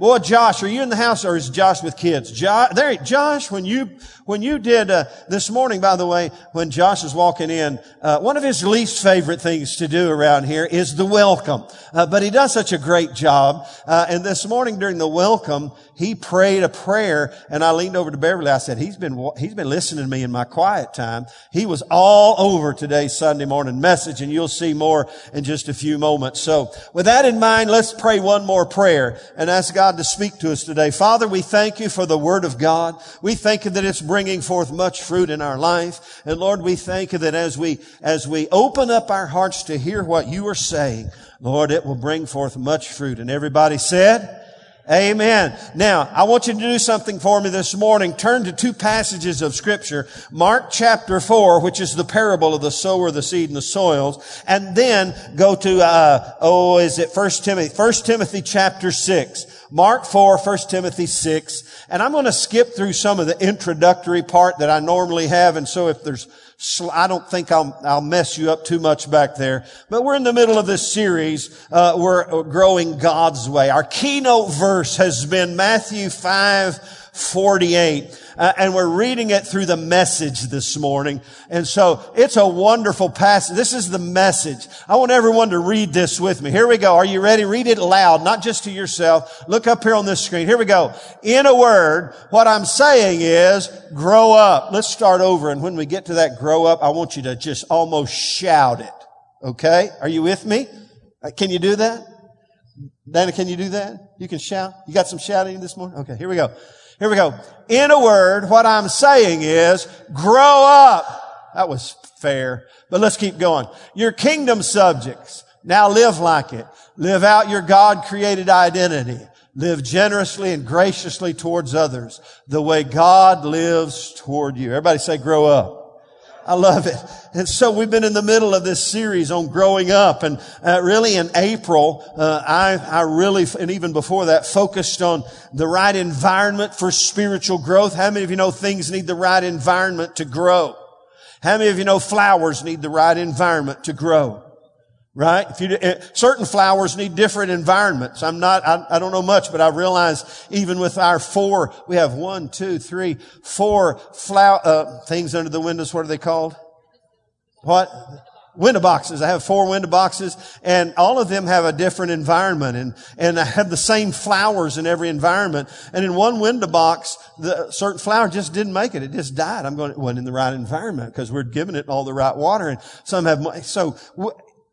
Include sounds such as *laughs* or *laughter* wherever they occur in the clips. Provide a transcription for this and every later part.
Boy, Josh, are you in the house or is Josh with kids? Josh, there, Josh, when you, when you did, uh, this morning, by the way, when Josh is walking in, uh, one of his least favorite things to do around here is the welcome. Uh, but he does such a great job. Uh, and this morning during the welcome, he prayed a prayer and I leaned over to Beverly. I said, he's been, he's been listening to me in my quiet time. He was all over today's Sunday morning message and you'll see more in just a few moments. So with that in mind, let's pray one more prayer and ask God to speak to us today. Father, we thank you for the word of God. We thank you that it's bringing forth much fruit in our life. And Lord, we thank you that as we, as we open up our hearts to hear what you are saying, Lord, it will bring forth much fruit. And everybody said, Amen. Now, I want you to do something for me this morning. Turn to two passages of scripture. Mark chapter 4, which is the parable of the sower, the seed, and the soils. And then go to, uh, oh, is it First Timothy? First Timothy chapter 6. Mark 4, 1 Timothy 6. And I'm going to skip through some of the introductory part that I normally have. And so if there's I don't think I'll, I'll mess you up too much back there. But we're in the middle of this series. Uh, we're growing God's way. Our keynote verse has been Matthew 5, 48. Uh, and we're reading it through the message this morning. And so it's a wonderful passage. This is the message. I want everyone to read this with me. Here we go. Are you ready? Read it loud, not just to yourself. Look up here on this screen. Here we go. In a word, what I'm saying is grow up. Let's start over. And when we get to that grow up, I want you to just almost shout it. Okay? Are you with me? Uh, can you do that? Dana, can you do that? You can shout? You got some shouting this morning? Okay, here we go. Here we go. In a word, what I'm saying is grow up. That was fair. But let's keep going. Your kingdom subjects. Now live like it. Live out your God created identity. Live generously and graciously towards others the way God lives toward you. Everybody say grow up. I love it. And so we've been in the middle of this series on growing up and uh, really in April, uh, I, I really, and even before that, focused on the right environment for spiritual growth. How many of you know things need the right environment to grow? How many of you know flowers need the right environment to grow? Right? If you, uh, certain flowers need different environments. I'm not, I, I don't know much, but I realize even with our four, we have one, two, three, four flower, uh, things under the windows. What are they called? What? Window boxes. I have four window boxes and all of them have a different environment and, and I have the same flowers in every environment. And in one window box, the certain flower just didn't make it. It just died. I'm going, it wasn't in the right environment because we're giving it all the right water and some have, so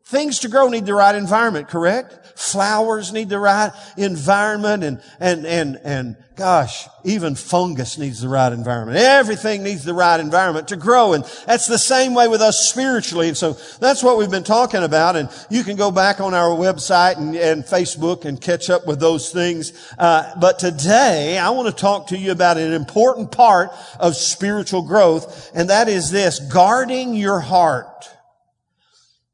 Things to grow need the right environment, correct? Flowers need the right environment and, and, and, and gosh, even fungus needs the right environment. Everything needs the right environment to grow. And that's the same way with us spiritually. And so that's what we've been talking about. And you can go back on our website and, and Facebook and catch up with those things. Uh, but today I want to talk to you about an important part of spiritual growth. And that is this, guarding your heart.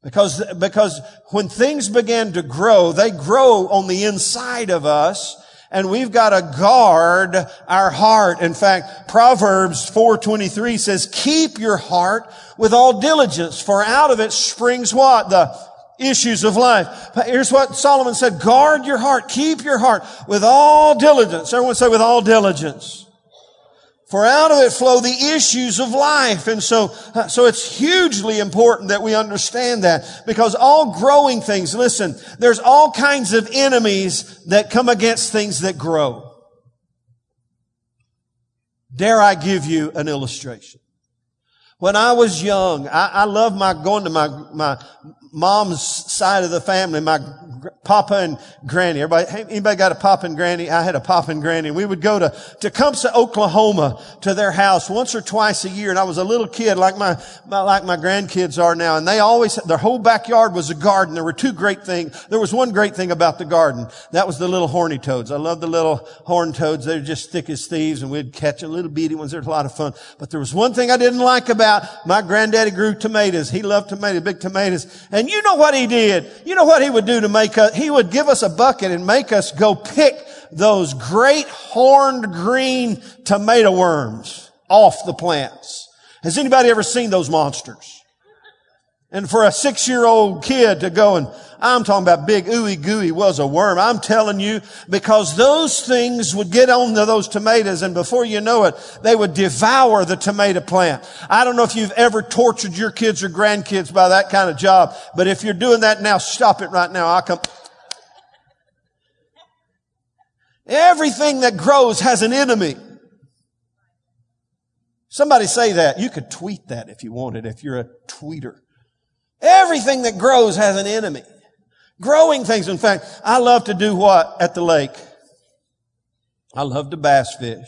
Because, because when things begin to grow, they grow on the inside of us and we've got to guard our heart. In fact, Proverbs 4.23 says, keep your heart with all diligence, for out of it springs what? The issues of life. Here's what Solomon said, guard your heart, keep your heart with all diligence. Everyone say with all diligence. For out of it flow the issues of life. And so, uh, so it's hugely important that we understand that because all growing things, listen, there's all kinds of enemies that come against things that grow. Dare I give you an illustration? When I was young, I, I love my going to my, my mom's side of the family, my papa and granny. Everybody, anybody got a papa and granny? I had a papa and granny. We would go to Tecumseh, Oklahoma to their house once or twice a year. And I was a little kid like my, my, like my grandkids are now. And they always, their whole backyard was a garden. There were two great things. There was one great thing about the garden. That was the little horny toads. I love the little horn toads. They're just thick as thieves and we'd catch a little beady ones. They're a lot of fun. But there was one thing I didn't like about my granddaddy grew tomatoes. He loved tomatoes, big tomatoes. And you know what he did? You know what he would do to make us, he would give us a bucket and make us go pick those great horned green tomato worms off the plants. Has anybody ever seen those monsters? And for a six year old kid to go and I'm talking about big ooey gooey was a worm. I'm telling you because those things would get on those tomatoes and before you know it, they would devour the tomato plant. I don't know if you've ever tortured your kids or grandkids by that kind of job, but if you're doing that now, stop it right now. I come. Everything that grows has an enemy. Somebody say that. You could tweet that if you wanted, if you're a tweeter. Everything that grows has an enemy. Growing things. In fact, I love to do what at the lake? I love to bass fish.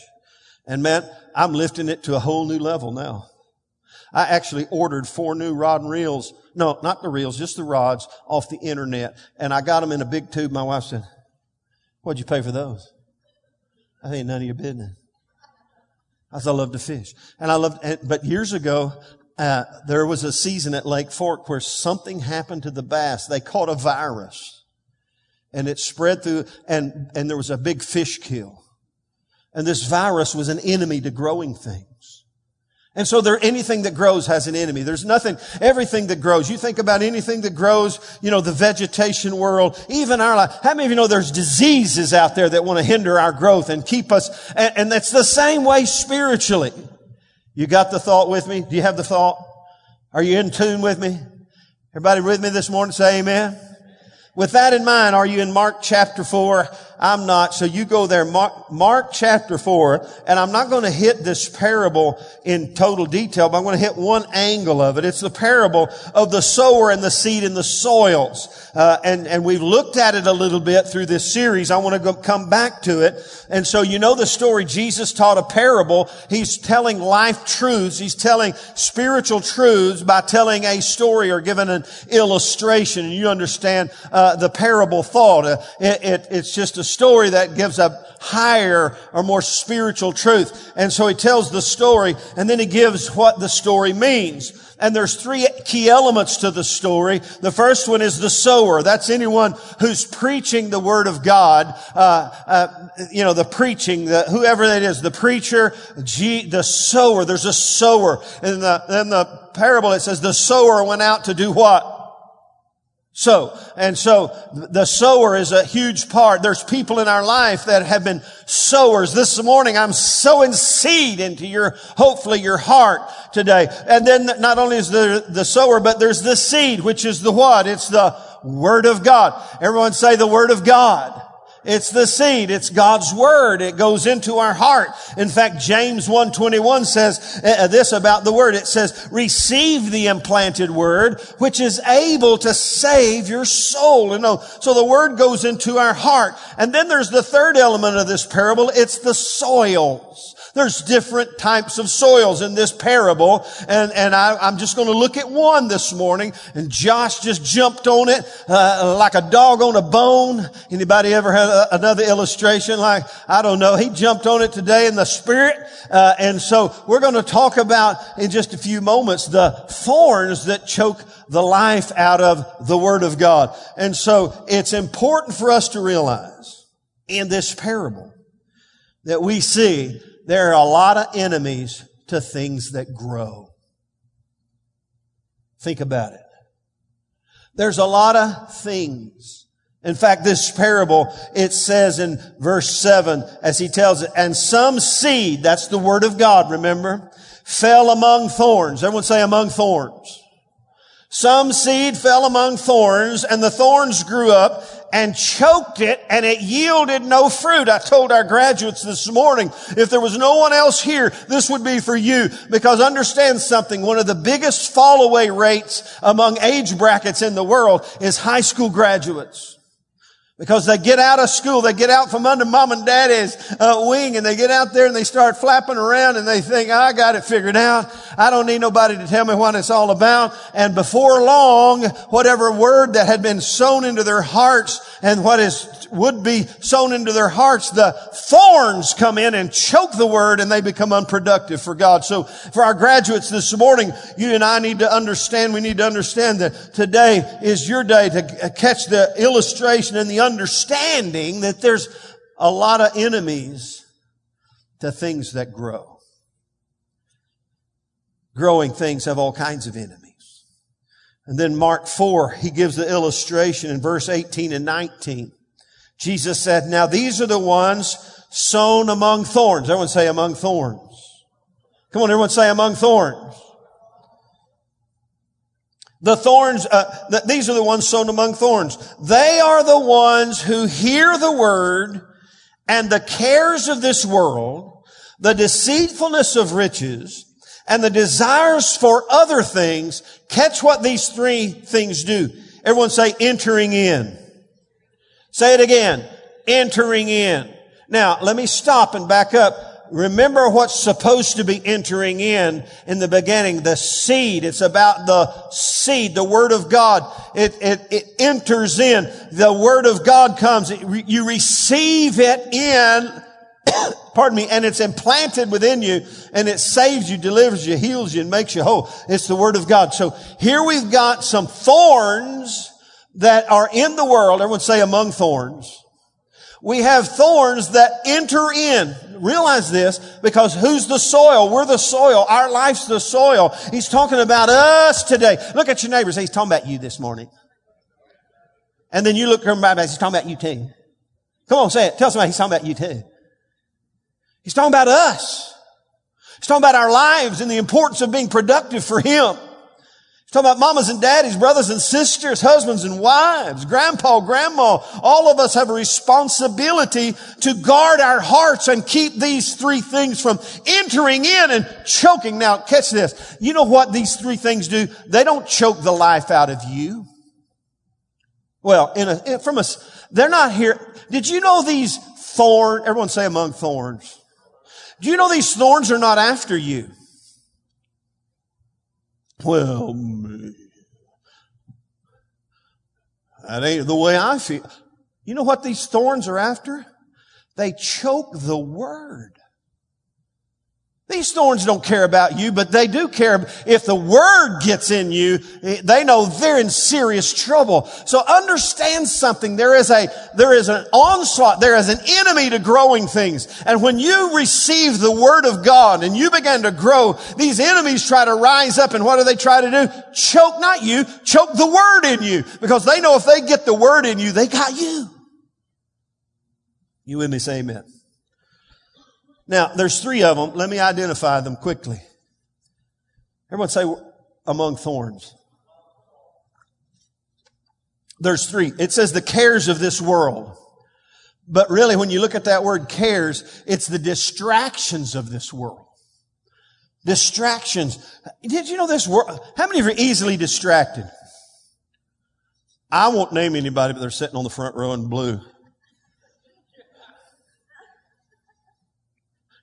And man, I'm lifting it to a whole new level now. I actually ordered four new rod and reels. No, not the reels, just the rods off the internet. And I got them in a big tube. My wife said, what'd you pay for those? I think none of your business. I said, I love to fish. And I love, but years ago, uh, there was a season at Lake Fork where something happened to the bass. They caught a virus and it spread through and, and there was a big fish kill. And this virus was an enemy to growing things. And so there, anything that grows has an enemy. There's nothing, everything that grows. You think about anything that grows, you know, the vegetation world, even our life. How many of you know there's diseases out there that want to hinder our growth and keep us, and, and that's the same way spiritually. You got the thought with me? Do you have the thought? Are you in tune with me? Everybody with me this morning? Say amen. With that in mind, are you in Mark chapter 4? I'm not. So you go there, Mark, Mark chapter 4, and I'm not going to hit this parable in total detail, but I'm going to hit one angle of it. It's the parable of the sower and the seed in the soils. Uh, and, and we've looked at it a little bit through this series. I want to go, come back to it. And so you know the story. Jesus taught a parable. He's telling life truths. He's telling spiritual truths by telling a story or giving an illustration. And you understand, uh, the parable thought. Uh, it, it, it's just a story that gives a higher or more spiritual truth. And so he tells the story and then he gives what the story means. And there's three key elements to the story. The first one is the sower. That's anyone who's preaching the word of God. Uh, uh, you know, the preaching, the, whoever that is, the preacher, the sower. There's a sower. In the, in the parable, it says the sower went out to do what? So, and so the sower is a huge part. There's people in our life that have been sowers. This morning I'm sowing seed into your, hopefully your heart today. And then not only is there the sower, but there's the seed, which is the what? It's the Word of God. Everyone say the Word of God. It's the seed. It's God's word. It goes into our heart. In fact, James 121 says uh, this about the word. It says, receive the implanted word, which is able to save your soul. You know, so the word goes into our heart. And then there's the third element of this parable. It's the soils. There's different types of soils in this parable, and, and I, am just going to look at one this morning, and Josh just jumped on it uh, like a dog on a bone. Anybody ever had a, another illustration like, I don't know, he jumped on it today in the spirit, uh, and so we're going to talk about in just a few moments the thorns that choke the life out of the Word of God. And so it's important for us to realize in this parable that we see there are a lot of enemies to things that grow. Think about it. There's a lot of things. In fact, this parable, it says in verse 7, as he tells it, and some seed, that's the word of God, remember, fell among thorns. Everyone say among thorns. Some seed fell among thorns and the thorns grew up and choked it and it yielded no fruit. I told our graduates this morning, if there was no one else here, this would be for you because understand something. One of the biggest fall away rates among age brackets in the world is high school graduates. Because they get out of school, they get out from under mom and daddy's uh, wing and they get out there and they start flapping around and they think, I got it figured out. I don't need nobody to tell me what it's all about. And before long, whatever word that had been sown into their hearts and what is would be sown into their hearts, the thorns come in and choke the word and they become unproductive for God. So for our graduates this morning, you and I need to understand, we need to understand that today is your day to catch the illustration and the understanding that there's a lot of enemies to things that grow. Growing things have all kinds of enemies. And then Mark 4, he gives the illustration in verse 18 and 19. Jesus said, now these are the ones sown among thorns. Everyone say among thorns. Come on, everyone say among thorns. The thorns, uh, the, these are the ones sown among thorns. They are the ones who hear the word and the cares of this world, the deceitfulness of riches, and the desires for other things catch what these three things do. Everyone say entering in. Say it again. Entering in. Now, let me stop and back up. Remember what's supposed to be entering in in the beginning. The seed. It's about the seed, the Word of God. It, it, it enters in. The Word of God comes. It, you receive it in *coughs* pardon me, and it's implanted within you and it saves you, delivers you, heals you, and makes you whole. It's the Word of God. So here we've got some thorns that are in the world. Everyone say among thorns. We have thorns that enter in. Realize this because who's the soil? We're the soil. Our life's the soil. He's talking about us today. Look at your neighbors. He's talking about you this morning. And then you look at him he's talking about you too. Come on, say it. Tell somebody he's talking about you too. He's talking about us. He's talking about our lives and the importance of being productive for Him. He's talking about mamas and daddies, brothers and sisters, husbands and wives, grandpa, grandma. All of us have a responsibility to guard our hearts and keep these three things from entering in and choking. Now, catch this. You know what these three things do? They don't choke the life out of you. Well, in a, from us, they're not here. Did you know these thorns? Everyone say among thorns. Do you know these thorns are not after you? Well, mm, that ain't the way I feel. You know what these thorns are after? They choke the word. These thorns don't care about you, but they do care. If the word gets in you, they know they're in serious trouble. So understand something. There is a, there is an onslaught. There is an enemy to growing things. And when you receive the word of God and you begin to grow, these enemies try to rise up and what do they try to do? Choke not you, choke the word in you. Because they know if they get the word in you, they got you. You with me? Say amen. Now, there's three of them. Let me identify them quickly. Everyone say among thorns. There's three. It says the cares of this world. But really, when you look at that word cares, it's the distractions of this world. Distractions. Did you know this world? How many of you are easily distracted? I won't name anybody, but they're sitting on the front row in blue.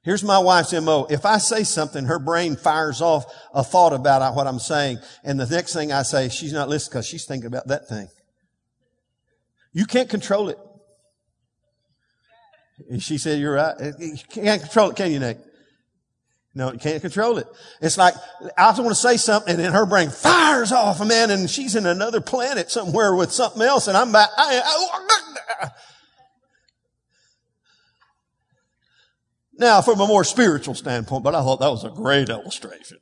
Here's my wife's MO. If I say something, her brain fires off a thought about what I'm saying. And the next thing I say, she's not listening because she's thinking about that thing. You can't control it. And she said, you're right. You can't control it, can you, Nick? No, you can't control it. It's like, I just want to say something and then her brain fires off, a man, and she's in another planet somewhere with something else and I'm back. I, I, Now, from a more spiritual standpoint, but I thought that was a great illustration.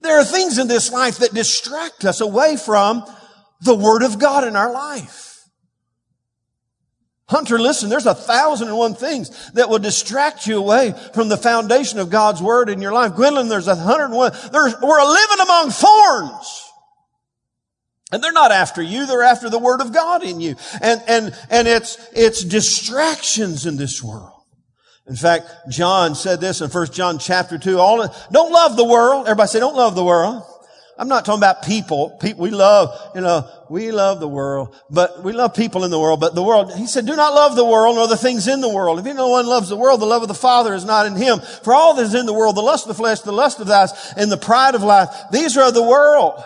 There are things in this life that distract us away from the Word of God in our life. Hunter, listen, there's a thousand and one things that will distract you away from the foundation of God's Word in your life. Gwendolyn, there's a hundred and one. There's, we're living among thorns. And they're not after you, they're after the Word of God in you. And, and, and it's, it's distractions in this world. In fact, John said this in 1 John chapter 2. All, don't love the world. Everybody say, don't love the world. I'm not talking about people. People, we love, you know, we love the world, but we love people in the world, but the world, he said, do not love the world nor the things in the world. If no one loves the world, the love of the Father is not in him. For all that is in the world, the lust of the flesh, the lust of the eyes, and the pride of life, these are of the world.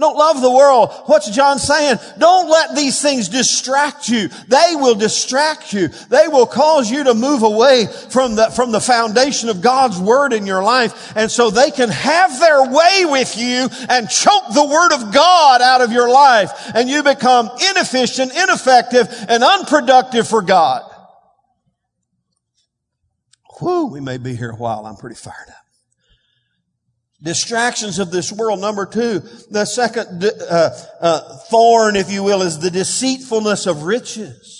Don't love the world. What's John saying? Don't let these things distract you. They will distract you. They will cause you to move away from the, from the foundation of God's word in your life. And so they can have their way with you and choke the word of God out of your life. And you become inefficient, ineffective, and unproductive for God. Whew, we may be here a while. I'm pretty fired up. Distractions of this world. Number two, the second uh, uh, thorn, if you will, is the deceitfulness of riches.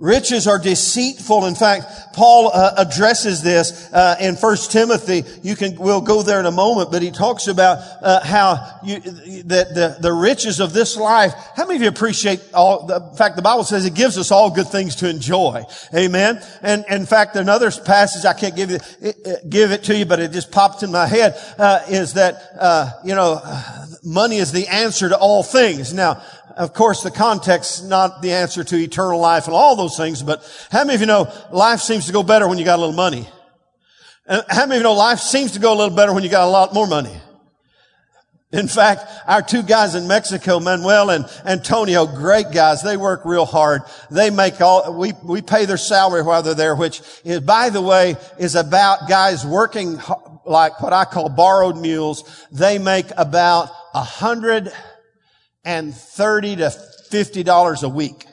Riches are deceitful. In fact, Paul uh, addresses this uh, in First Timothy. You can we'll go there in a moment, but he talks about uh, how you, that the, the riches of this life. How many of you appreciate all? The, in fact, the Bible says it gives us all good things to enjoy. Amen. And, and in fact, another passage I can't give you give it to you, but it just popped in my head uh, is that uh, you know money is the answer to all things. Now. Of course, the context not the answer to eternal life and all those things, but how many of you know life seems to go better when you got a little money? And how many of you know life seems to go a little better when you got a lot more money? In fact, our two guys in Mexico, Manuel and Antonio, great guys. They work real hard. They make all, we, we pay their salary while they're there, which is, by the way, is about guys working like what I call borrowed mules. They make about a hundred and 30 to $50 a week.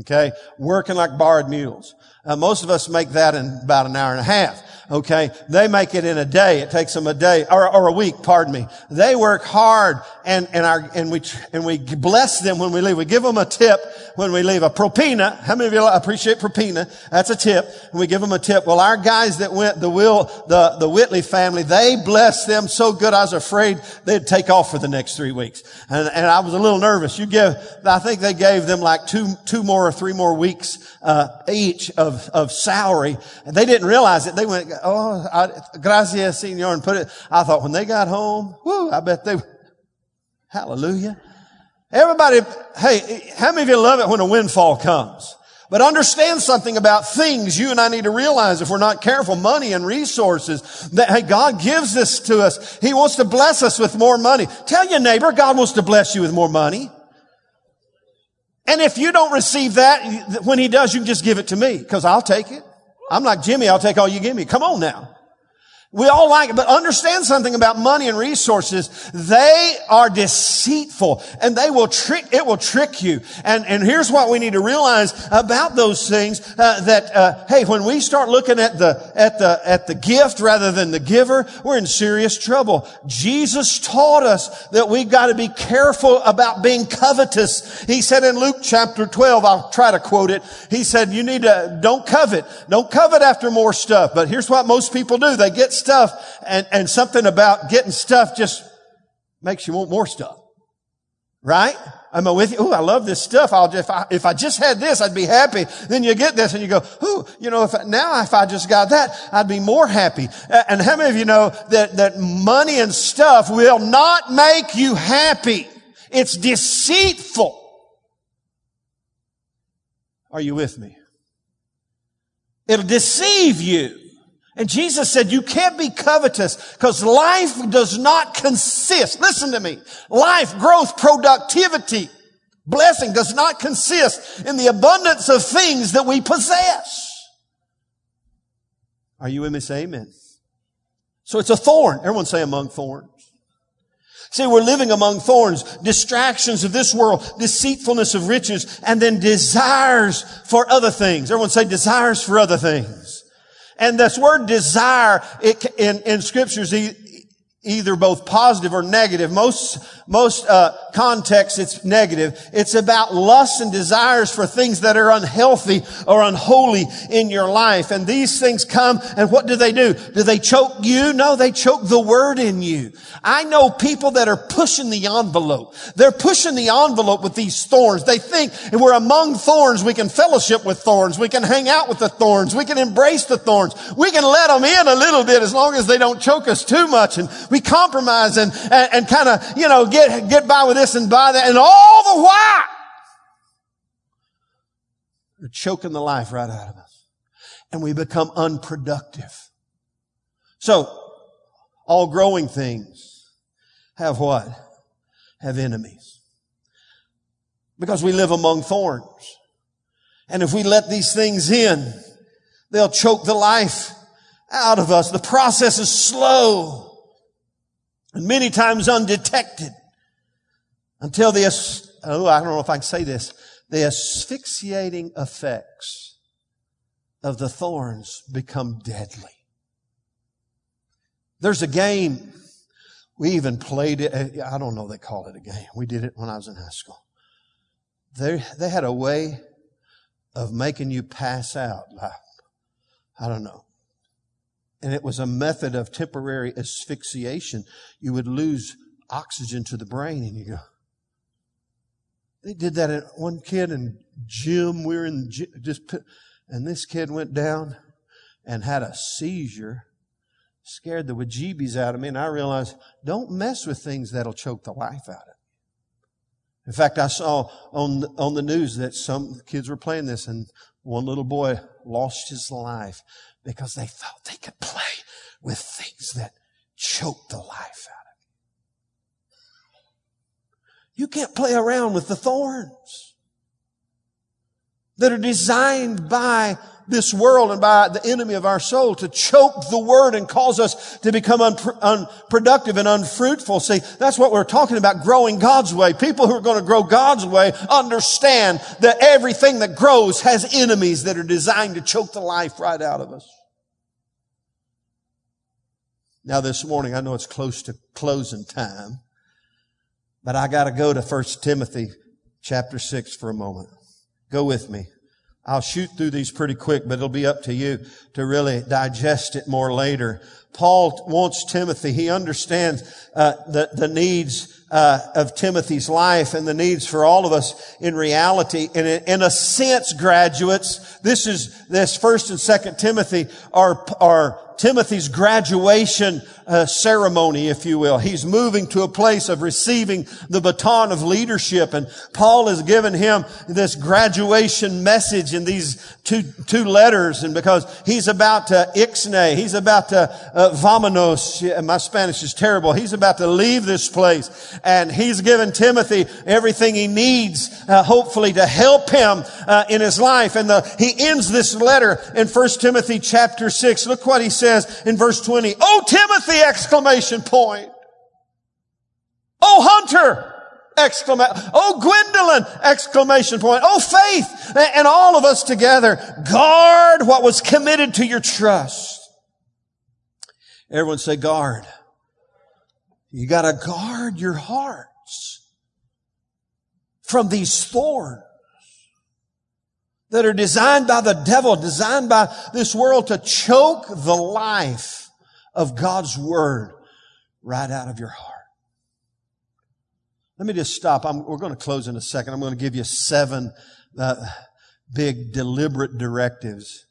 Okay. Working like borrowed mules. Uh, most of us make that in about an hour and a half. Okay. They make it in a day. It takes them a day or, or a week. Pardon me. They work hard and, and our, and we, and we bless them when we leave. We give them a tip when we leave a propina. How many of you appreciate propina? That's a tip. And we give them a tip. Well, our guys that went, the Will, the, the Whitley family, they blessed them so good I was afraid they'd take off for the next three weeks. And, and I was a little nervous. You give, I think they gave them like two, two more or three more weeks, uh, each of, of salary. And they didn't realize it. They went, oh, I, gracias, senor, and put it. I thought when they got home, whoo, I bet they, hallelujah. Everybody, hey, how many of you love it when a windfall comes? But understand something about things you and I need to realize if we're not careful, money and resources, that hey, God gives this to us. He wants to bless us with more money. Tell your neighbor, God wants to bless you with more money. And if you don't receive that, when he does, you can just give it to me, because I'll take it. I'm like Jimmy, I'll take all you give me. Come on now. We all like it, but understand something about money and resources. They are deceitful and they will trick, it will trick you. And, and here's what we need to realize about those things, uh, that, uh, hey, when we start looking at the, at the, at the gift rather than the giver, we're in serious trouble. Jesus taught us that we've got to be careful about being covetous. He said in Luke chapter 12, I'll try to quote it. He said, you need to, don't covet. Don't covet after more stuff. But here's what most people do. They get stuff and, and something about getting stuff just makes you want more stuff. Right? Am I with you? Oh, I love this stuff. I'll just, if I, if I just had this, I'd be happy. Then you get this and you go, ooh, you know, if I, now if I just got that, I'd be more happy. And how many of you know that, that money and stuff will not make you happy? It's deceitful. Are you with me? It'll deceive you. And Jesus said, you can't be covetous because life does not consist. Listen to me. Life, growth, productivity, blessing does not consist in the abundance of things that we possess. Are you with me? Say amen. So it's a thorn. Everyone say among thorns. See, we're living among thorns, distractions of this world, deceitfulness of riches, and then desires for other things. Everyone say desires for other things. And this word desire it, in, in scriptures either both positive or negative. Most, most, uh, contexts it's negative. It's about lusts and desires for things that are unhealthy or unholy in your life. And these things come and what do they do? Do they choke you? No, they choke the word in you. I know people that are pushing the envelope. They're pushing the envelope with these thorns. They think we're among thorns, we can fellowship with thorns. We can hang out with the thorns. We can embrace the thorns. We can let them in a little bit as long as they don't choke us too much. And we compromise and, and, and kind of, you know, get, get by with this and by that. And all the while, they're choking the life right out of us. And we become unproductive. So, all growing things have what? Have enemies. Because we live among thorns. And if we let these things in, they'll choke the life out of us. The process is slow and many times undetected until the, oh, I don't know if I can say this, the asphyxiating effects of the thorns become deadly. There's a game. We even played it. Uh, I don't know they call it a game. We did it when I was in high school. They, they had a way of making you pass out. I don't know. And it was a method of temporary asphyxiation. You would lose oxygen to the brain and you go, they did that at one kid in gym. We were in just, and this kid went down and had a seizure, scared the wajeebies out of me. And I realized, don't mess with things that'll choke the life out of. In fact, I saw on, on the news that some kids were playing this and one little boy lost his life because they thought they could play with things that choke the life out of you. You can't play around with the thorns that are designed by this world and by the enemy of our soul to choke the word and cause us to become unproductive and unfruitful. See, that's what we're talking about, growing God's way. People who are going to grow God's way understand that everything that grows has enemies that are designed to choke the life right out of us. Now this morning, I know it's close to closing time, but I got to go to 1 Timothy chapter 6 for a moment. Go with me. I'll shoot through these pretty quick, but it'll be up to you to really digest it more later. Paul wants Timothy. He understands uh, the the needs uh, of Timothy's life and the needs for all of us in reality. And in, in a sense, graduates, this is this First and Second Timothy are are Timothy's graduation uh, ceremony, if you will. He's moving to a place of receiving the baton of leadership, and Paul has given him this graduation message in these two two letters. And because he's about to ixnay, he's about to uh, vamonos. My Spanish is terrible. He's about to leave this place, and he's given Timothy everything he needs, uh, hopefully to help him uh, in his life. And the, he ends this letter in First Timothy chapter six. Look what he says says in verse 20, Oh Timothy! Exclamation point. Oh Hunter! Exclamation. Oh Gwendolyn! Exclamation point. Oh Faith! And all of us together, guard what was committed to your trust. Everyone say guard. You gotta guard your hearts from these thorns that are designed by the devil, designed by this world to choke the life of God's word right out of your heart. Let me just stop. I'm, we're going to close in a second. I'm going to give you seven uh, big deliberate directives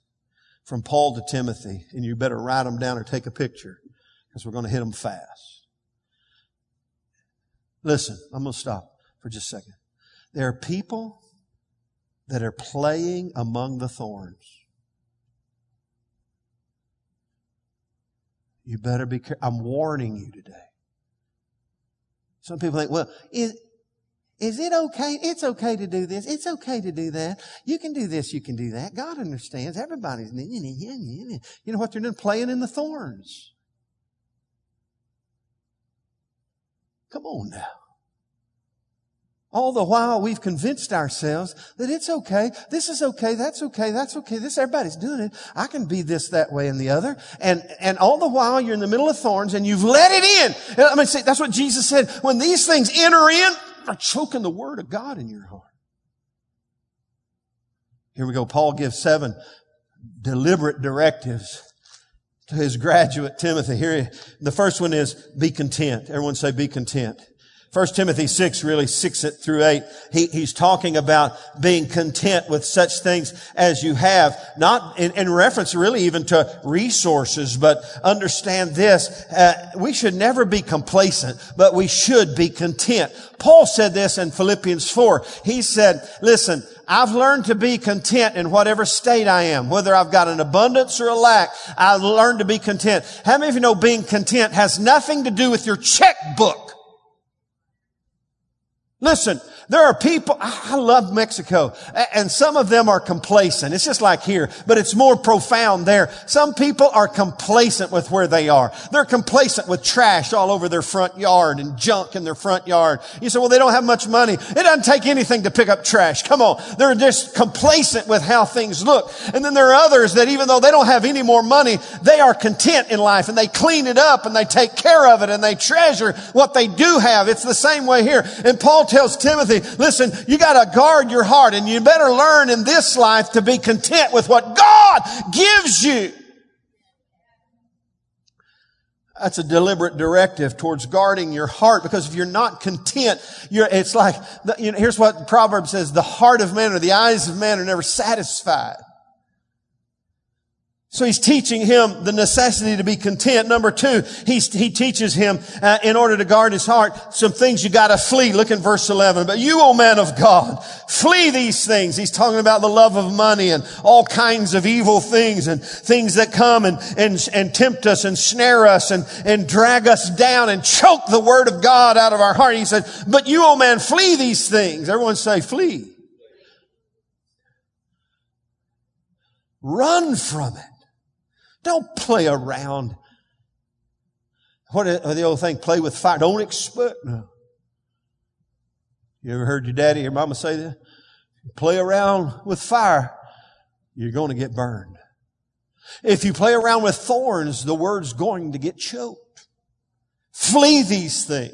from Paul to Timothy, and you better write them down or take a picture because we're going to hit them fast. Listen, I'm going to stop for just a second. There are people that are playing among the thorns. You better be careful. I'm warning you today. Some people think, well, is, is it okay? It's okay to do this. It's okay to do that. You can do this. You can do that. God understands. Everybody's, you know what they're doing? Playing in the thorns. Come on now. All the while we've convinced ourselves that it's okay. This is okay. That's okay. That's okay. This, everybody's doing it. I can be this, that way, and the other. And, and all the while you're in the middle of thorns and you've let it in. Uh, I mean, see, that's what Jesus said. When these things enter in, are choking the word of God in your heart. Here we go. Paul gives seven deliberate directives to his graduate Timothy. Here, the first one is be content. Everyone say be content. 1 Timothy 6, really 6 through 8, he, he's talking about being content with such things as you have, not in, in reference really even to resources, but understand this, uh, we should never be complacent, but we should be content. Paul said this in Philippians 4. He said, listen, I've learned to be content in whatever state I am, whether I've got an abundance or a lack. I've learned to be content. How many of you know being content has nothing to do with your checkbook? Listen, There are people, I love Mexico, and some of them are complacent. It's just like here, but it's more profound there. Some people are complacent with where they are. They're complacent with trash all over their front yard and junk in their front yard. You say, well, they don't have much money. It doesn't take anything to pick up trash. Come on. They're just complacent with how things look. And then there are others that even though they don't have any more money, they are content in life and they clean it up and they take care of it and they treasure what they do have. It's the same way here. And Paul tells Timothy, listen, you got to guard your heart and you better learn in this life to be content with what God gives you. That's a deliberate directive towards guarding your heart because if you're not content, you're, it's like, you know, here's what Proverbs says, the heart of man or the eyes of man are never satisfied. So he's teaching him the necessity to be content. Number two, he teaches him uh, in order to guard his heart some things you got to flee. Look in verse 11. But you, O man of God, flee these things. He's talking about the love of money and all kinds of evil things and things that come and, and, and tempt us and snare us and, and drag us down and choke the word of God out of our heart. He said, but you, O man, flee these things. Everyone say flee. Run from it. Don't play around. What the old thing, play with fire. Don't expect, no. You ever heard your daddy or mama say that? Play around with fire, you're going to get burned. If you play around with thorns, the word's going to get choked. Flee these things.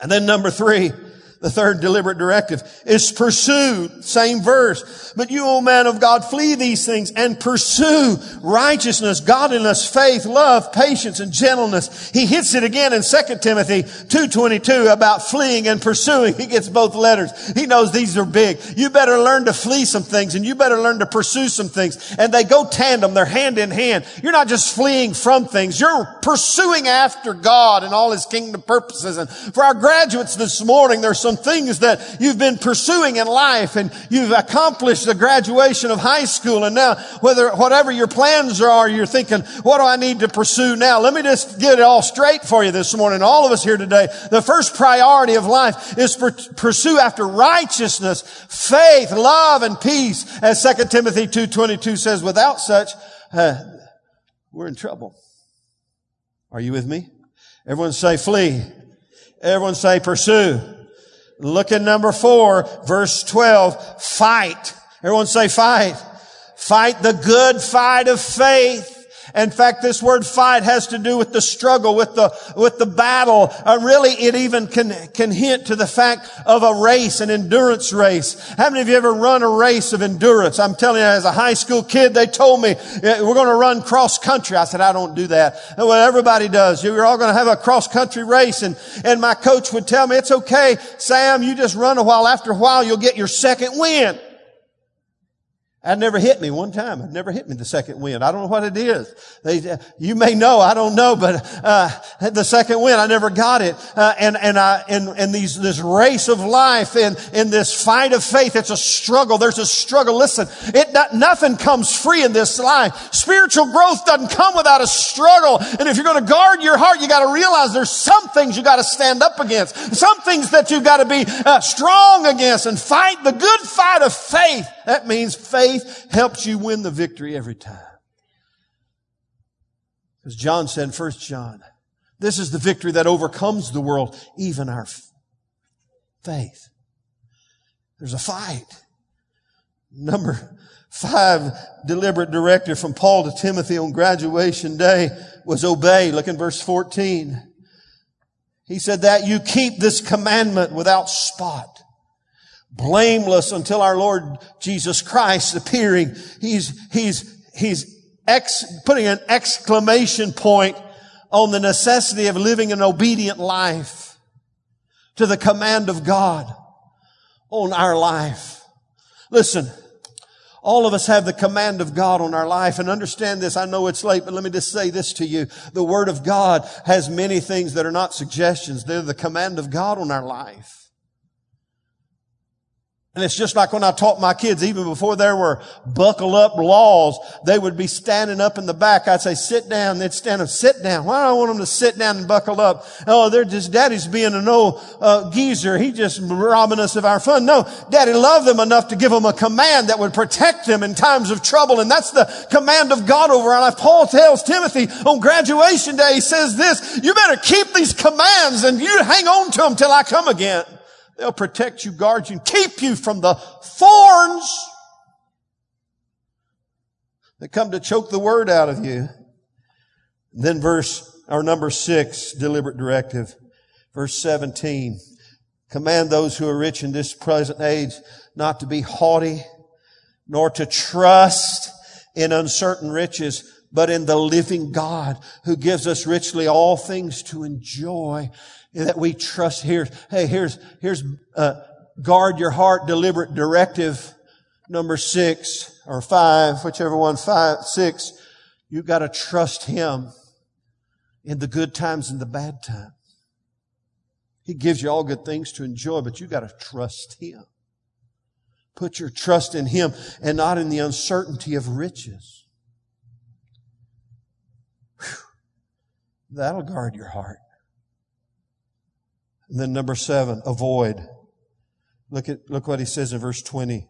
And then number three, the third deliberate directive is pursue. Same verse. But you, O man of God, flee these things and pursue righteousness, godliness, faith, love, patience, and gentleness. He hits it again in 2 Timothy 2.22 about fleeing and pursuing. He gets both letters. He knows these are big. You better learn to flee some things and you better learn to pursue some things. And they go tandem. They're hand in hand. You're not just fleeing from things. You're pursuing after God and all His kingdom purposes. And for our graduates this morning, there's some some things that you've been pursuing in life and you've accomplished the graduation of high school and now whether, whatever your plans are, you're thinking, what do I need to pursue now? Let me just get it all straight for you this morning. All of us here today, the first priority of life is to pursue after righteousness, faith, love, and peace. As 2 Timothy 2.22 says, without such, uh, we're in trouble. Are you with me? Everyone say flee. Everyone say pursue. Look at number four, verse 12. Fight. Everyone say fight. Fight the good fight of faith. In fact, this word fight has to do with the struggle, with the, with the battle. Uh, really, it even can, can hint to the fact of a race, an endurance race. How many of you ever run a race of endurance? I'm telling you, as a high school kid, they told me, we're going to run cross country. I said, I don't do that. Well, everybody does. You're all going to have a cross country race. And, and my coach would tell me, it's okay, Sam, you just run a while. After a while, you'll get your second win. That never hit me one time. It never hit me the second wind. I don't know what it is. They, you may know, I don't know, but uh, the second wind, I never got it. Uh, and and I in in these this race of life and in this fight of faith, it's a struggle. There's a struggle. Listen, it nothing comes free in this life. Spiritual growth doesn't come without a struggle. And if you're going to guard your heart, you got to realize there's some things you got to stand up against, some things that you've got to be uh, strong against, and fight the good fight of faith. That means faith helps you win the victory every time. As John said, First John, this is the victory that overcomes the world, even our faith. There's a fight. Number five deliberate directive from Paul to Timothy on graduation day was obey. Look in verse 14. He said that you keep this commandment without spot blameless until our Lord Jesus Christ appearing. He's, he's, he's ex, putting an exclamation point on the necessity of living an obedient life to the command of God on our life. Listen, all of us have the command of God on our life and understand this. I know it's late, but let me just say this to you. The Word of God has many things that are not suggestions. They're the command of God on our life. And it's just like when I taught my kids, even before there were buckle up laws, they would be standing up in the back. I'd say, sit down. They'd stand up, sit down. Why do I want them to sit down and buckle up? Oh, they're just, daddy's being an old uh, geezer. He just robbing us of our fun. No, daddy loved them enough to give them a command that would protect them in times of trouble. And that's the command of God over our life. Paul tells Timothy on graduation day, he says this, you better keep these commands and you hang on to them till I come again. They'll protect you, guard you, keep you from the thorns that come to choke the word out of you. And then verse, or number six, deliberate directive. Verse 17. Command those who are rich in this present age not to be haughty, nor to trust in uncertain riches, but in the living God who gives us richly all things to enjoy that we trust. Here, hey, here's, here's, uh, guard your heart, deliberate directive number six or five, whichever one, five, six. You've got to trust Him in the good times and the bad times. He gives you all good things to enjoy, but you got to trust Him. Put your trust in Him and not in the uncertainty of riches. That'll guard your heart. And then number seven, avoid. Look at, look what he says in verse 20.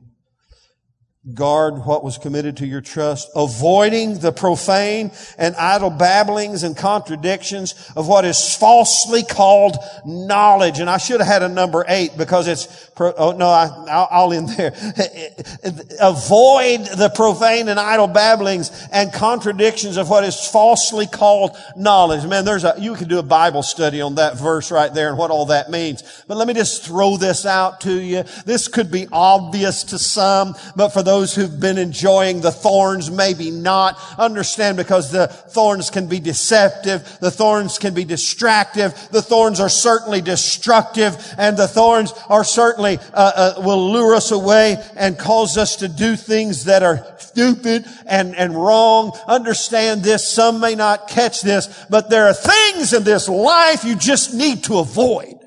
Guard what was committed to your trust, avoiding the profane and idle babblings and contradictions of what is falsely called knowledge. And I should have had a number eight because it's, oh no, I, I'll, I'll end there. *laughs* Avoid the profane and idle babblings and contradictions of what is falsely called knowledge. Man, there's a, you could do a Bible study on that verse right there and what all that means. But let me just throw this out to you. This could be obvious to some, but for the those who've been enjoying the thorns, maybe not. Understand because the thorns can be deceptive. The thorns can be distractive. The thorns are certainly destructive and the thorns are certainly, uh, uh, will lure us away and cause us to do things that are stupid and, and wrong. Understand this. Some may not catch this, but there are things in this life you just need to avoid.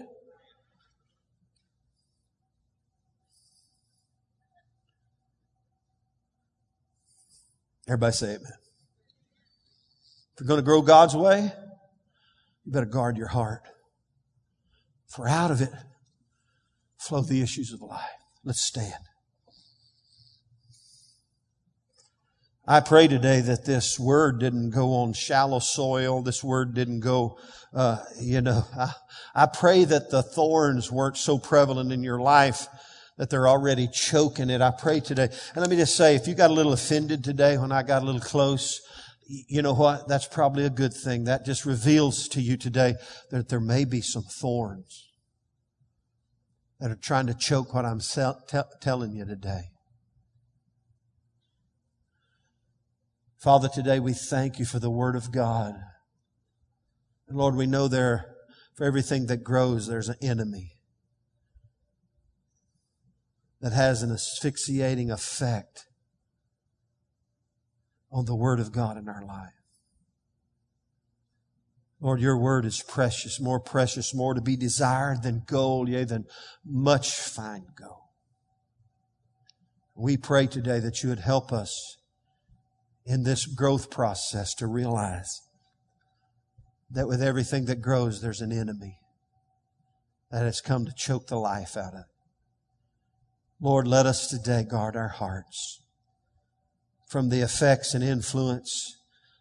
Everybody say amen. If you're going to grow God's way, you better guard your heart. For out of it flow the issues of life. Let's stand. I pray today that this word didn't go on shallow soil. This word didn't go, uh, you know, *laughs* I, I pray that the thorns weren't so prevalent in your life that they're already choking it. I pray today. And let me just say, if you got a little offended today when I got a little close, you know what? That's probably a good thing. That just reveals to you today that there may be some thorns that are trying to choke what I'm telling you today. Father, today we thank you for the Word of God. And Lord, we know there, for everything that grows, there's an enemy that has an asphyxiating effect on the Word of God in our life. Lord, your word is precious, more precious, more to be desired than gold, yea, than much fine gold. We pray today that you would help us in this growth process to realize that with everything that grows, there's an enemy that has come to choke the life out of it. Lord, let us today guard our hearts from the effects and influence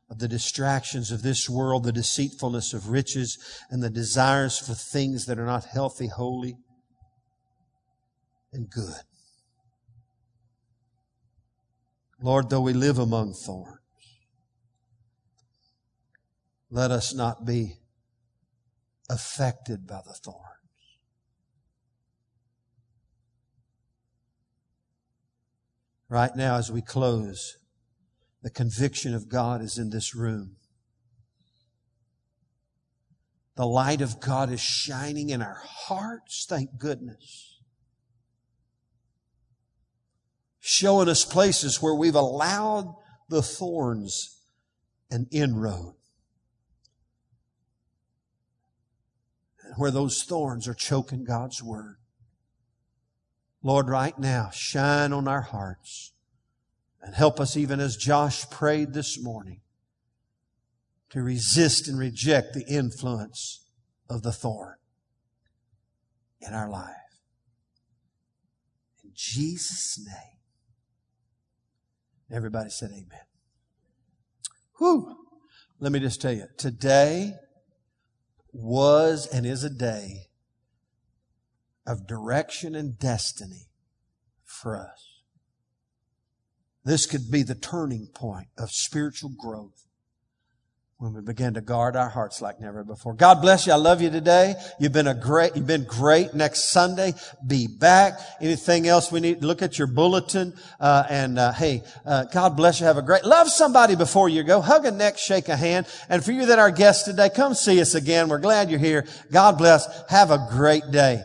of the distractions of this world, the deceitfulness of riches, and the desires for things that are not healthy, holy, and good. Lord, though we live among thorns, let us not be affected by the thorns. Right now, as we close, the conviction of God is in this room. The light of God is shining in our hearts, thank goodness. Showing us places where we've allowed the thorns an inroad. Where those thorns are choking God's word. Lord, right now, shine on our hearts and help us even as Josh prayed this morning to resist and reject the influence of the thorn in our life. In Jesus' name. Everybody said amen. Whew. Let me just tell you, today was and is a day of direction and destiny for us. This could be the turning point of spiritual growth when we begin to guard our hearts like never before. God bless you. I love you today. You've been a great, you've been great. Next Sunday, be back. Anything else we need? Look at your bulletin. Uh, and, uh, hey, uh, God bless you. Have a great, love somebody before you go. Hug a neck, shake a hand. And for you that are guests today, come see us again. We're glad you're here. God bless. Have a great day